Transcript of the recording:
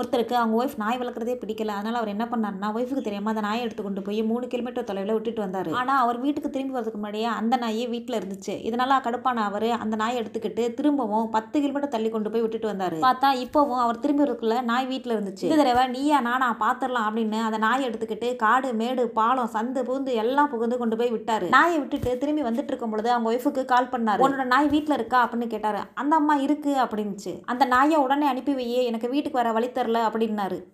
ஒருத்தருக்கு அவங்க ஒய்ஃப் நாய் வளர்க்குறதே பிடிக்கல. அதனால் அவர் என்ன பண்ணார்னா ஒய்ஃபுக்கு தெரியாமல் அந்த நாயை எடுத்து கொண்டு போய் மூணு கிலோமீட்டர் தொலைவில் விட்டுட்டு வந்தார். ஆனால் அவர் வீட்டுக்கு திரும்பி வரதுக்கு முன்னாடியே அந்த நாயே வீட்டில் இருந்துச்சு. இதனால கடுப்பான அவர் அந்த நாயை எடுத்துக்கிட்டு திரும்பவும் பத்து கிலோமீட்டர் தள்ளி கொண்டு போய் விட்டுட்டு வந்தார். பார்த்தா இப்போவும் அவர் திரும்பி வரதுக்குள்ள நாய் வீட்டில் இருந்துச்சு. இந்த தடவை நீயா நானா பார்த்துடலாம் அப்படின்னு அந்த நாயை எடுத்துக்கிட்டு காடு மேடு பாலம் சந்து பூந்து எல்லாம் புகுந்து கொண்டு போய் விட்டார். நாயை விட்டுட்டு திரும்பி வந்துட்டு இருக்கும் பொழுது அவங்க ஒய்ஃபுக்கு கால் பண்ணார். உன்னோட நாய் வீட்டில் இருக்கா? அப்படின்னு கேட்டார். அந்த அம்மா இருக்கு அப்படின்னுச்சு. அந்த நாயை உடனே அனுப்பி வையே எனக்கு வீட்டுக்கு வர வழி தெரில அப்படின்னாரு.